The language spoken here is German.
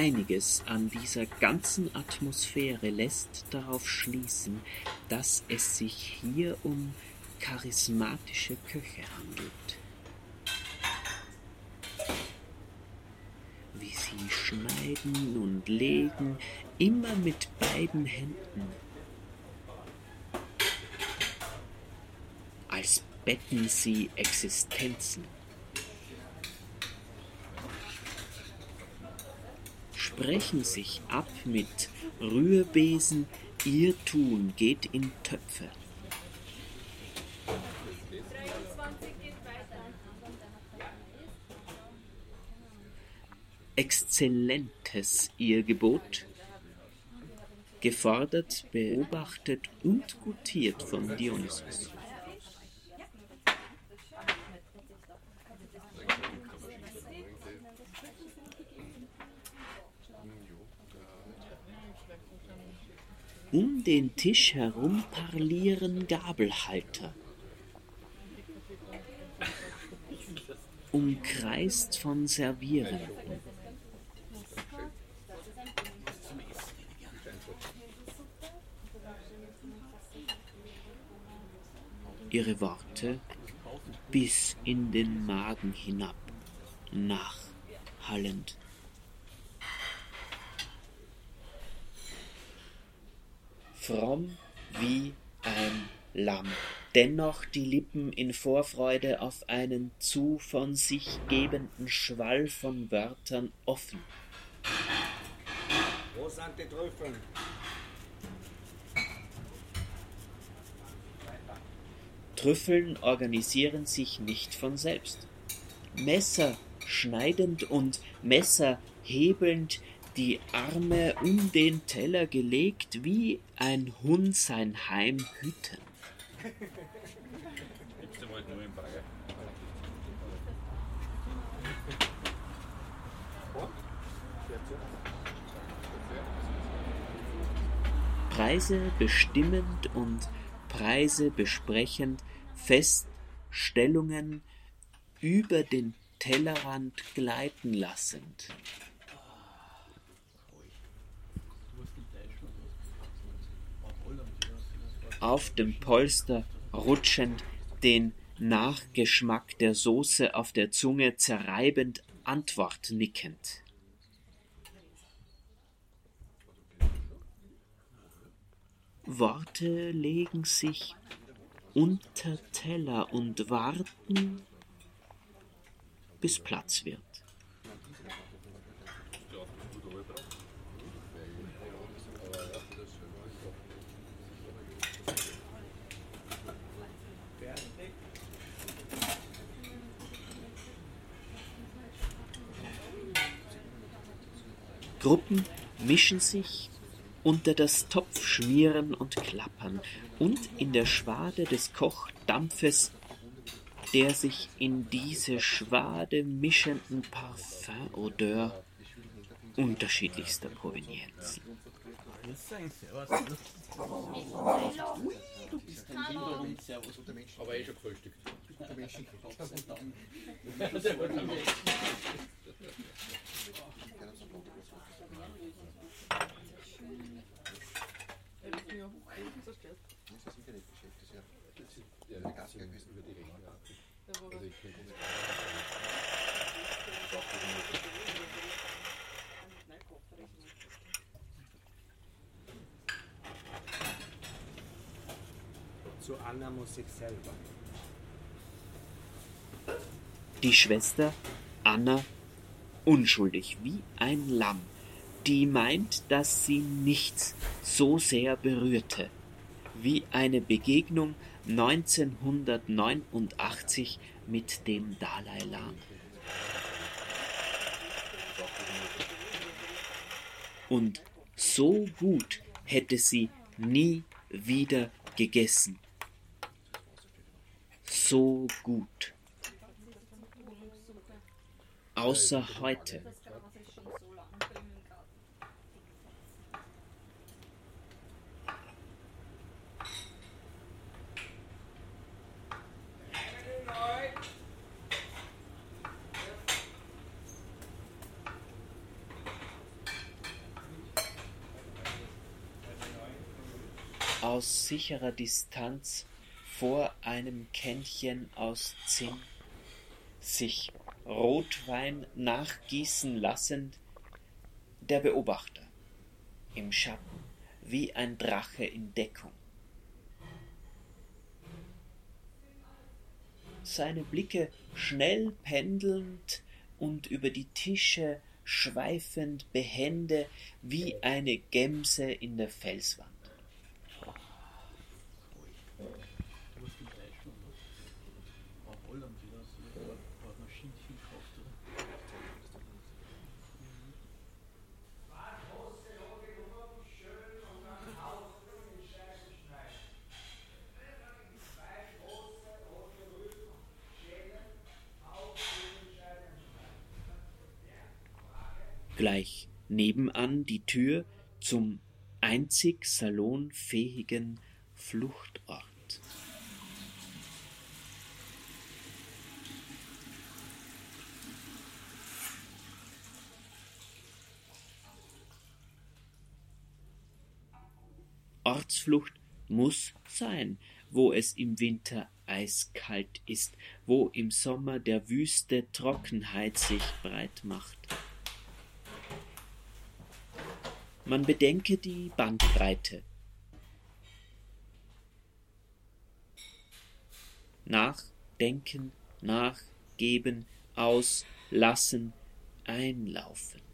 Einiges an dieser ganzen Atmosphäre lässt darauf schließen, dass es sich hier um charismatische Köche handelt. Wie sie schneiden und legen, immer mit beiden Händen. Als betten sie Existenzen. Sprechen sich ab mit Rührbesen, ihr Tun geht in Töpfe. Exzellentes ihr Gebot, gefordert, beobachtet und gutiert von Dionysus. Um den Tisch herum parlieren Gabelhalter. Umkreist von Servieren. Ihre Worte bis in den Magen hinab, nachhallend. Fromm wie ein Lamm, dennoch die Lippen in Vorfreude auf einen zu von sich gebenden Schwall von Wörtern offen. Wo sind die Trüffeln? Trüffeln organisieren sich nicht von selbst. Messer schneidend und Messer hebelnd die Arme um den Teller gelegt, wie ein Hund sein Heim hüten. Preise bestimmend und Preise besprechend, Feststellungen über den Tellerrand gleiten lassend. Auf dem Polster rutschend, den Nachgeschmack der Soße auf der Zunge zerreibend, Antwort nickend. Worte legen sich unter Teller und warten, bis Platz wird. Gruppen mischen sich unter das Topfschmieren und Klappern und in der Schwade des Kochdampfes, der sich in diese Schwade mischenden Parfumodeur unterschiedlichster Provenienzen. Aber eh schon gefrühstückt. Zu Anna muss ich selber. Die Schwester Anna unschuldig wie ein Lamm, die meint, dass sie nichts so sehr berührte wie eine Begegnung 1989 mit dem Dalai Lama. Und so gut hätte sie nie wieder gegessen. So gut. Außer heute. Aus sicherer Distanz vor einem Kännchen aus Zinn, sich Rotwein nachgießen lassend, der Beobachter im Schatten wie ein Drache in Deckung. Seine Blicke schnell pendelnd und über die Tische schweifend behende wie eine Gemse in der Felswand. Gleich nebenan die Tür zum einzig salonfähigen Fluchtort. Ortsflucht muss sein, wo es im Winter eiskalt ist, wo im Sommer der wüste Trockenheit sich breit macht. Man bedenke die Bandbreite. Nachdenken, nachgeben, auslassen, einlaufen.